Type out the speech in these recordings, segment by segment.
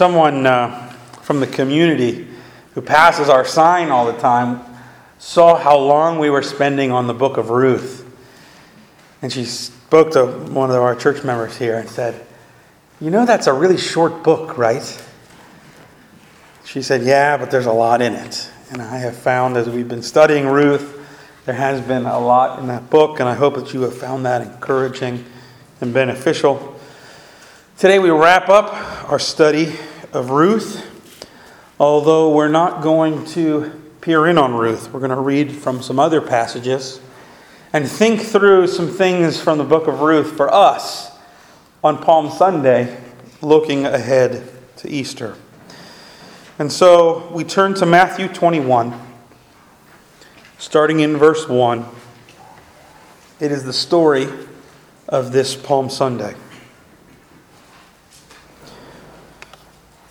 someone uh, from the community who passes our sign all the time saw how long we were spending on the book of Ruth. And she spoke to one of our church members here and said, You know, that's a really short book, right? She said, Yeah, but there's a lot in it. And I have found as we've been studying Ruth, there has been a lot in that book, and I hope that you have found that encouraging and beneficial. Today we wrap up our study of Ruth, although we're not going to peer in on Ruth. We're going to read from some other passages and think through some things from the book of Ruth for us on Palm Sunday, looking ahead to Easter. And so we turn to Matthew 21, starting in verse 1. It is the story of this Palm Sunday.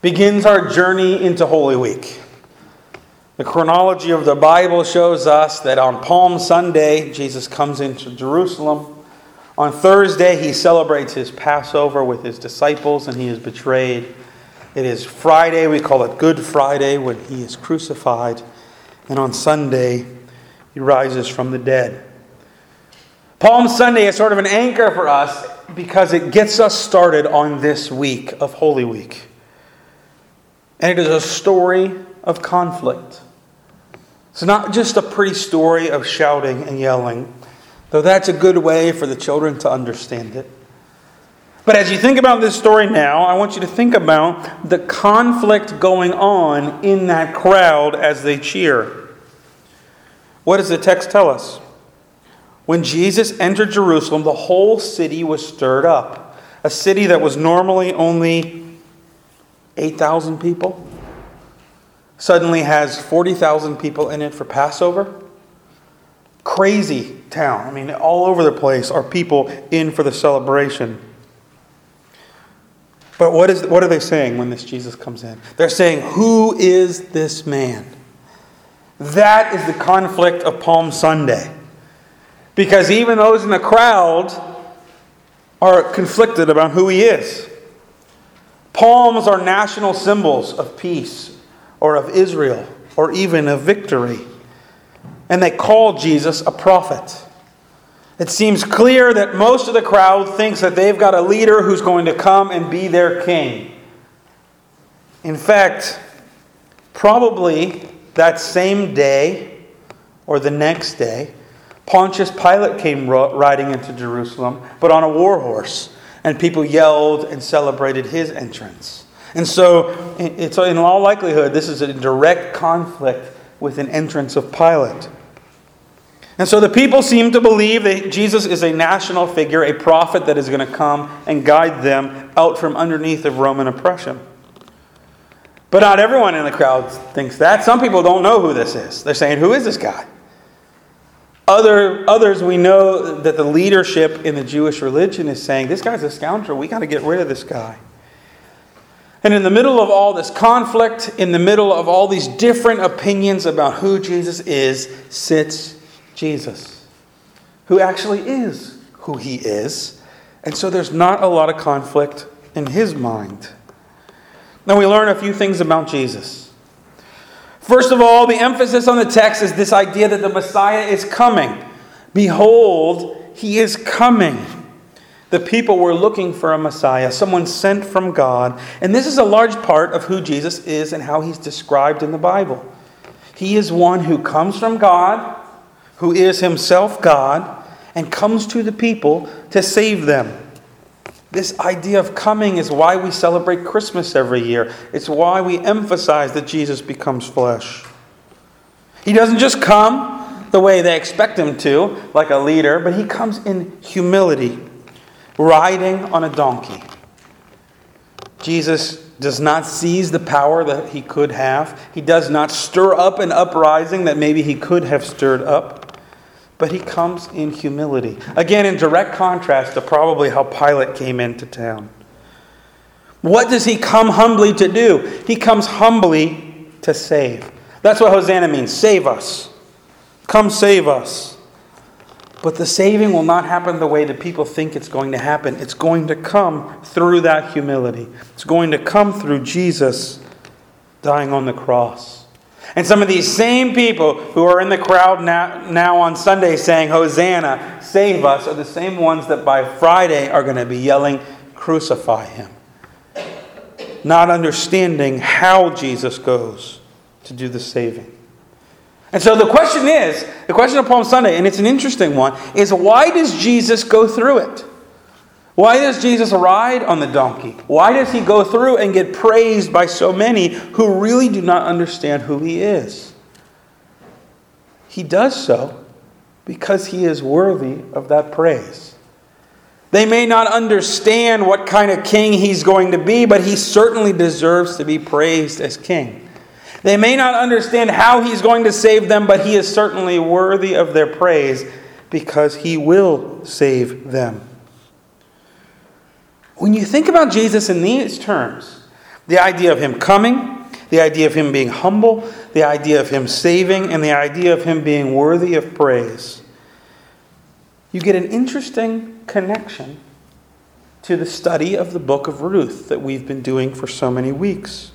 begins our journey into Holy Week. The chronology of the Bible shows us that on Palm Sunday, Jesus comes into Jerusalem. On Thursday, he celebrates his Passover with his disciples and he is betrayed. It is Friday, we call it Good Friday, when he is crucified. And on Sunday, he rises from the dead. Palm Sunday is sort of an anchor for us because it gets us started on this week of Holy Week. And it is a story of conflict. It's not just a pretty story of shouting and yelling, though that's a good way for the children to understand it. But as you think about this story now, I want you to think about the conflict going on in that crowd as they cheer. What does the text tell us? When Jesus entered Jerusalem, the whole city was stirred up. A city that was normally only 8,000 people suddenly has 40,000 people in it for Passover. Crazy town. I mean, all over the place are people in for the celebration. But what, is, what are they saying when this Jesus comes in? They're saying, Who is this man? That is the conflict of Palm Sunday. Because even those in the crowd are conflicted about who he is. Palms are national symbols of peace or of Israel or even of victory. And they call Jesus a prophet. It seems clear that most of the crowd thinks that they've got a leader who's going to come and be their king. In fact, probably that same day or the next day, Pontius Pilate came riding into Jerusalem, but on a war horse, and people yelled and celebrated his entrance. And so, it's in all likelihood, this is a direct conflict with an entrance of Pilate. And so the people seem to believe that Jesus is a national figure, a prophet that is going to come and guide them out from underneath of Roman oppression. But not everyone in the crowd thinks that. Some people don't know who this is. They're saying, Who is this guy? Other, others, we know that the leadership in the Jewish religion is saying, This guy's a scoundrel. We got to get rid of this guy. And in the middle of all this conflict, in the middle of all these different opinions about who Jesus is, sits Jesus, who actually is who he is. And so there's not a lot of conflict in his mind. Now we learn a few things about Jesus. First of all, the emphasis on the text is this idea that the Messiah is coming. Behold, he is coming. The people were looking for a Messiah, someone sent from God. And this is a large part of who Jesus is and how he's described in the Bible. He is one who comes from God, who is himself God, and comes to the people to save them. This idea of coming is why we celebrate Christmas every year. It's why we emphasize that Jesus becomes flesh. He doesn't just come the way they expect him to, like a leader, but he comes in humility riding on a donkey. Jesus does not seize the power that he could have. He does not stir up an uprising that maybe he could have stirred up. But he comes in humility. Again, in direct contrast to probably how Pilate came into town. What does he come humbly to do? He comes humbly to save. That's what Hosanna means save us. Come save us. But the saving will not happen the way that people think it's going to happen. It's going to come through that humility. It's going to come through Jesus dying on the cross. And some of these same people who are in the crowd now, now on Sunday saying, Hosanna, save us, are the same ones that by Friday are going to be yelling, Crucify him. Not understanding how Jesus goes to do the saving. And so the question is the question of Palm Sunday, and it's an interesting one, is why does Jesus go through it? Why does Jesus ride on the donkey? Why does he go through and get praised by so many who really do not understand who he is? He does so because he is worthy of that praise. They may not understand what kind of king he's going to be, but he certainly deserves to be praised as king. They may not understand how he's going to save them, but he is certainly worthy of their praise because he will save them. When you think about Jesus in these terms, the idea of him coming, the idea of him being humble, the idea of him saving, and the idea of him being worthy of praise, you get an interesting connection to the study of the book of Ruth that we've been doing for so many weeks.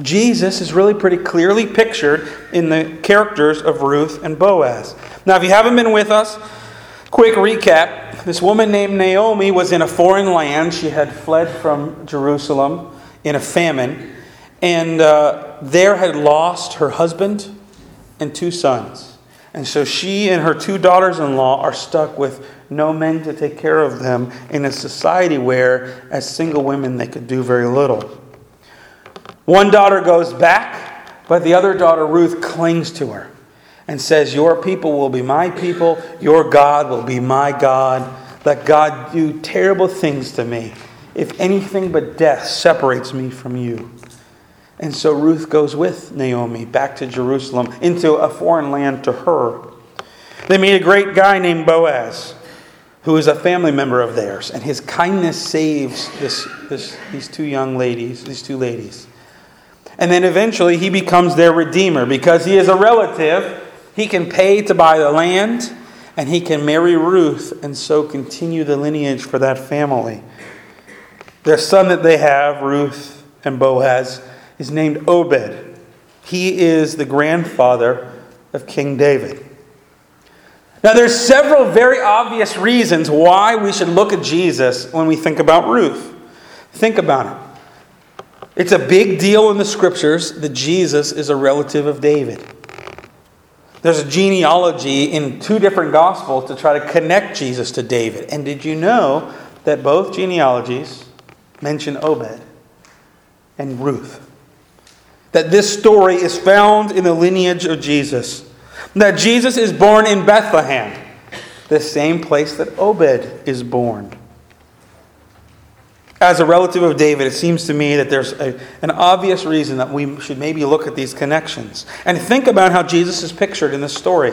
Jesus is really pretty clearly pictured in the characters of Ruth and Boaz. Now, if you haven't been with us, quick recap. This woman named Naomi was in a foreign land. She had fled from Jerusalem in a famine, and uh, there had lost her husband and two sons. And so she and her two daughters in law are stuck with no men to take care of them in a society where, as single women, they could do very little. One daughter goes back, but the other daughter, Ruth, clings to her and says, Your people will be my people, your God will be my God. Let God do terrible things to me, if anything but death separates me from you. And so Ruth goes with Naomi back to Jerusalem, into a foreign land to her. They meet a great guy named Boaz, who is a family member of theirs, and his kindness saves this, this, these two young ladies, these two ladies. And then eventually he becomes their redeemer because he is a relative. He can pay to buy the land and he can marry Ruth and so continue the lineage for that family. Their son that they have, Ruth and Boaz, is named Obed. He is the grandfather of King David. Now, there's several very obvious reasons why we should look at Jesus when we think about Ruth. Think about it. It's a big deal in the scriptures that Jesus is a relative of David. There's a genealogy in two different gospels to try to connect Jesus to David. And did you know that both genealogies mention Obed and Ruth? That this story is found in the lineage of Jesus. That Jesus is born in Bethlehem, the same place that Obed is born as a relative of David, it seems to me that there's a, an obvious reason that we should maybe look at these connections and think about how Jesus is pictured in this story.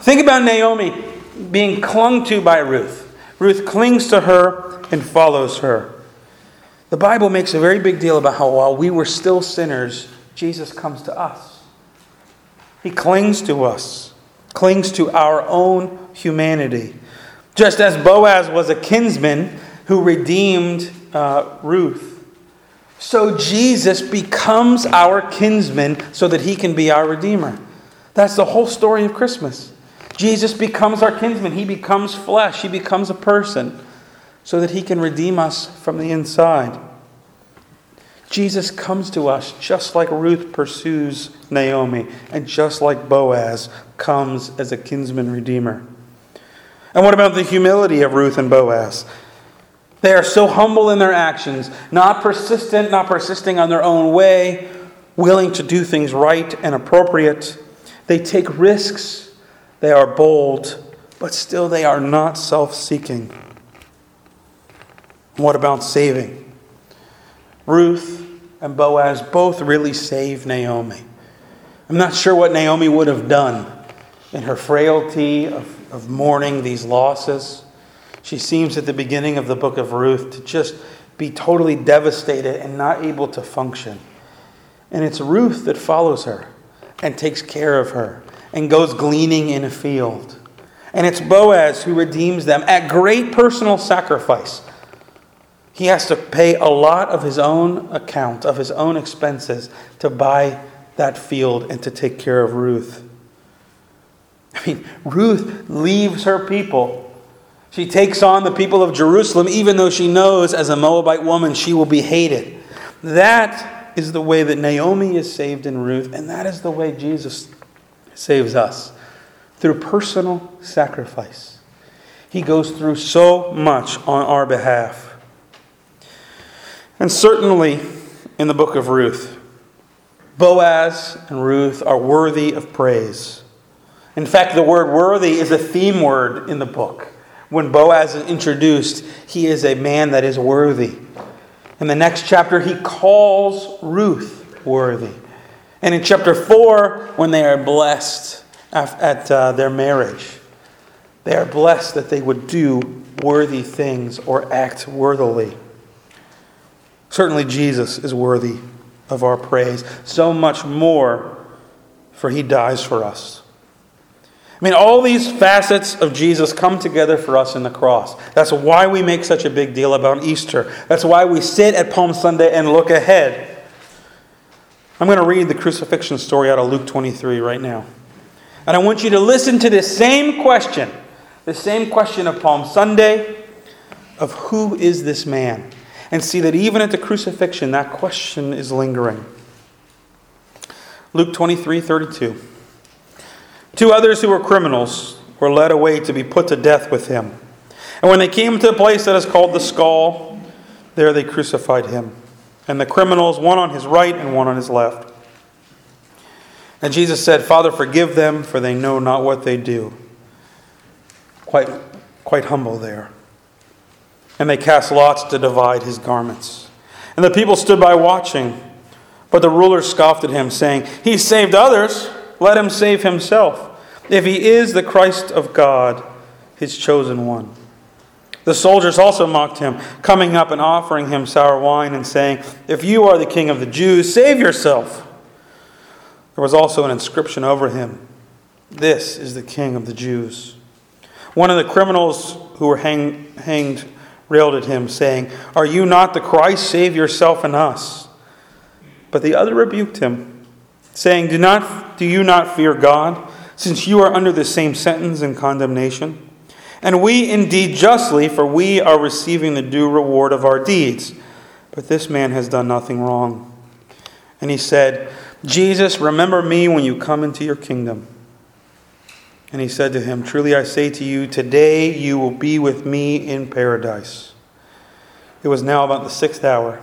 Think about Naomi being clung to by Ruth. Ruth clings to her and follows her. The Bible makes a very big deal about how while we were still sinners, Jesus comes to us. He clings to us, clings to our own humanity. Just as Boaz was a kinsman who redeemed uh, Ruth, so Jesus becomes our kinsman so that he can be our redeemer. That's the whole story of Christmas. Jesus becomes our kinsman. He becomes flesh. He becomes a person so that he can redeem us from the inside. Jesus comes to us just like Ruth pursues Naomi, and just like Boaz comes as a kinsman redeemer. And what about the humility of Ruth and Boaz? They are so humble in their actions, not persistent, not persisting on their own way, willing to do things right and appropriate. They take risks, they are bold, but still they are not self seeking. What about saving? Ruth and Boaz both really save Naomi. I'm not sure what Naomi would have done in her frailty of, of mourning these losses. She seems at the beginning of the book of Ruth to just be totally devastated and not able to function. And it's Ruth that follows her and takes care of her and goes gleaning in a field. And it's Boaz who redeems them at great personal sacrifice. He has to pay a lot of his own account, of his own expenses, to buy that field and to take care of Ruth. I mean, Ruth leaves her people. She takes on the people of Jerusalem, even though she knows as a Moabite woman she will be hated. That is the way that Naomi is saved in Ruth, and that is the way Jesus saves us through personal sacrifice. He goes through so much on our behalf. And certainly in the book of Ruth, Boaz and Ruth are worthy of praise. In fact, the word worthy is a theme word in the book. When Boaz is introduced, he is a man that is worthy. In the next chapter, he calls Ruth worthy. And in chapter 4, when they are blessed at uh, their marriage, they are blessed that they would do worthy things or act worthily. Certainly, Jesus is worthy of our praise, so much more, for he dies for us. I mean, all these facets of Jesus come together for us in the cross. That's why we make such a big deal about Easter. That's why we sit at Palm Sunday and look ahead. I'm going to read the crucifixion story out of Luke 23 right now. And I want you to listen to the same question, the same question of Palm Sunday of who is this man? and see that even at the crucifixion, that question is lingering. Luke 23 32. Two others who were criminals were led away to be put to death with him. And when they came to the place that is called the skull, there they crucified him. And the criminals, one on his right and one on his left. And Jesus said, Father, forgive them, for they know not what they do. Quite, quite humble there and they cast lots to divide his garments. And the people stood by watching. But the ruler scoffed at him, saying, He saved others, let him save himself, if he is the Christ of God, his chosen one. The soldiers also mocked him, coming up and offering him sour wine, and saying, If you are the king of the Jews, save yourself. There was also an inscription over him This is the king of the Jews. One of the criminals who were hang, hanged railed at him, saying, Are you not the Christ? Save yourself and us. But the other rebuked him, saying, Do, not, do you not fear God, since you are under the same sentence and condemnation? And we indeed justly, for we are receiving the due reward of our deeds. But this man has done nothing wrong. And he said, Jesus, remember me when you come into your kingdom. And he said to him, Truly I say to you, today you will be with me in paradise. It was now about the sixth hour,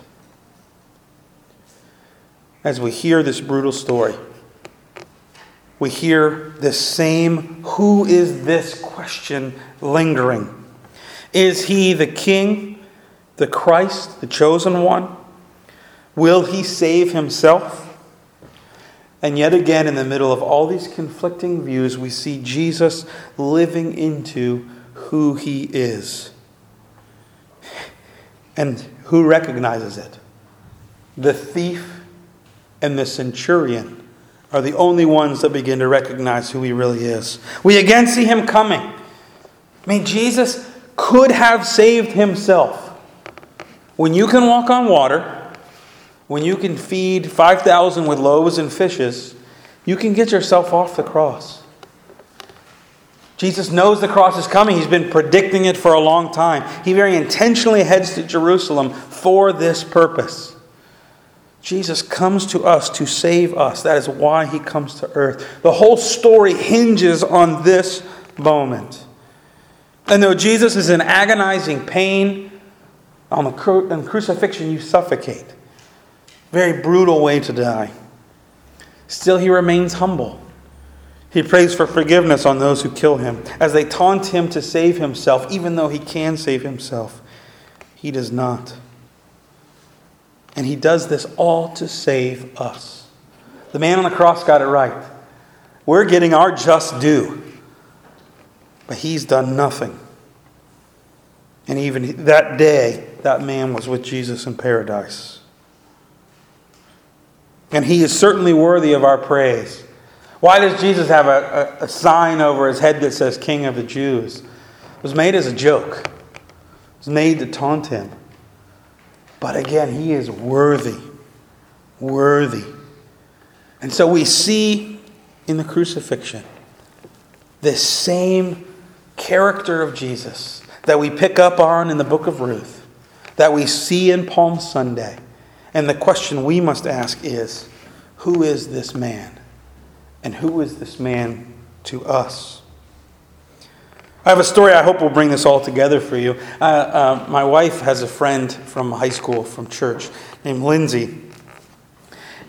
As we hear this brutal story. We hear this same who is this question lingering. Is he the king, the Christ, the chosen one? Will he save himself? And yet again, in the middle of all these conflicting views, we see Jesus living into who he is. And who recognizes it? The thief and the centurion are the only ones that begin to recognize who he really is. We again see him coming. I mean, Jesus could have saved himself. When you can walk on water, when you can feed 5,000 with loaves and fishes, you can get yourself off the cross. Jesus knows the cross is coming. He's been predicting it for a long time. He very intentionally heads to Jerusalem for this purpose. Jesus comes to us to save us. That is why he comes to earth. The whole story hinges on this moment. And though Jesus is in agonizing pain on the cru- crucifixion, you suffocate. Very brutal way to die. Still, he remains humble. He prays for forgiveness on those who kill him. As they taunt him to save himself, even though he can save himself, he does not. And he does this all to save us. The man on the cross got it right. We're getting our just due, but he's done nothing. And even that day, that man was with Jesus in paradise. And he is certainly worthy of our praise. Why does Jesus have a, a, a, sign over his head that says King of the Jews? It was made as a joke, it was made to taunt him. But again, he is worthy. Worthy. And so we see in the crucifixion this same character of Jesus that we pick up on in the book of Ruth, that we see in Palm Sunday and the question we must ask is who is this man? And who is this man to us? I have a story I hope will bring this all together for you. Uh, uh, my wife has a friend from high school, from church, named Lindsay.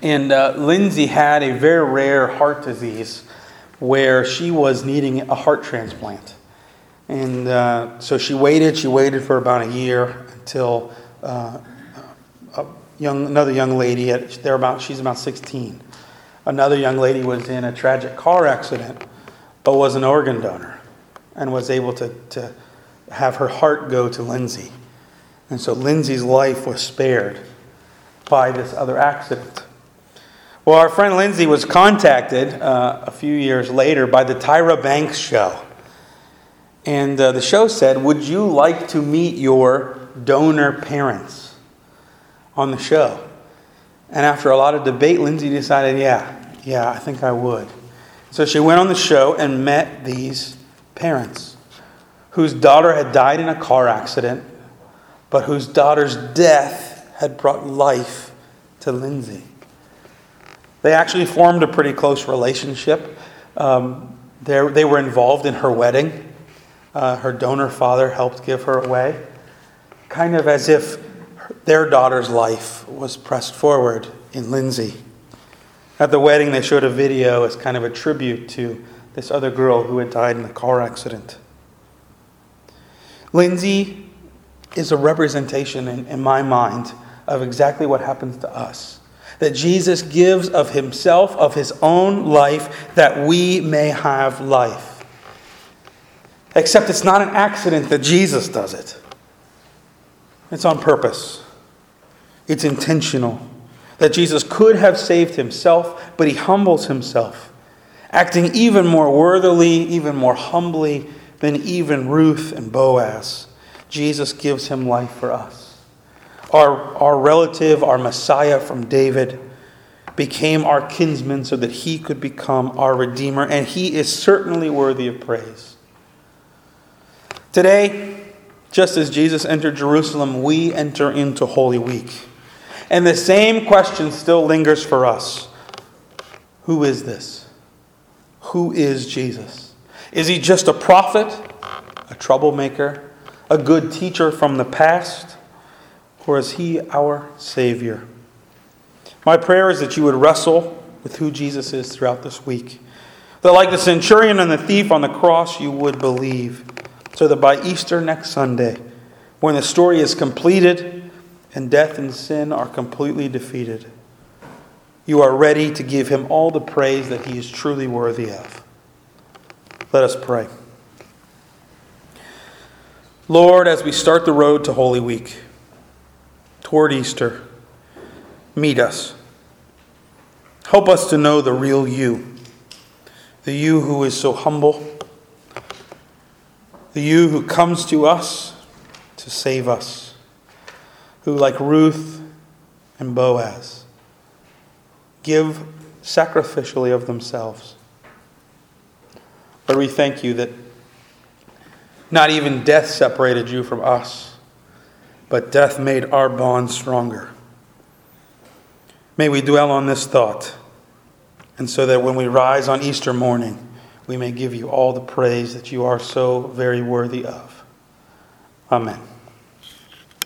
And uh, Lindsay had a very rare heart disease where she was needing a heart transplant. And uh, so she waited, she waited for about a year until uh, young, another young lady, at, they're about, she's about 16. Another young lady was in a tragic car accident, but was an organ donor and was able to, to have her heart go to Lindsay. And so Lindsay's life was spared by this other accident. Well, our friend Lindsay was contacted uh, a few years later by the Tyra Banks show. And uh, the show said, Would you like to meet your donor parents? on the show. And after a lot of debate, Lindsay decided, yeah, yeah, I think I would. So she went on the show and met these parents whose daughter had died in a car accident, but whose daughter's death had brought life to Lindsay. They actually formed a pretty close relationship. Um, they were involved in her wedding. Uh, her donor father helped give her away, kind of as if their daughter's life was pressed forward in Lindsay. At the wedding, they showed a video as kind of a tribute to this other girl who had died in a car accident. Lindsay is a representation, in, in my mind, of exactly what happens to us. That Jesus gives of himself, of his own life, that we may have life. Except it's not an accident that Jesus does it, it's on purpose. It's intentional. That Jesus could have saved himself, but he humbles himself, acting even more worthily, even more humbly than even Ruth and Boaz. Jesus gives him life for us. Our, our relative, our Messiah from David, became our kinsman so that he could become our Redeemer, and he is certainly worthy of praise. Today, just as Jesus entered Jerusalem, we enter into Holy Week. And the same question still lingers for us Who is this? Who is Jesus? Is he just a prophet, a troublemaker, a good teacher from the past? Or is he our Savior? My prayer is that you would wrestle with who Jesus is throughout this week. That, like the centurion and the thief on the cross, you would believe. So that by Easter next Sunday, when the story is completed and death and sin are completely defeated, you are ready to give him all the praise that he is truly worthy of. Let us pray. Lord, as we start the road to Holy Week, toward Easter, meet us. Help us to know the real you, the you who is so humble, the you who comes to us to save us, who, like Ruth and Boaz, give sacrificially of themselves. Lord, we thank you that not even death separated you from us, but death made our bond stronger. May we dwell on this thought, and so that when we rise on Easter morning, we may give you all the praise that you are so very worthy of. Amen.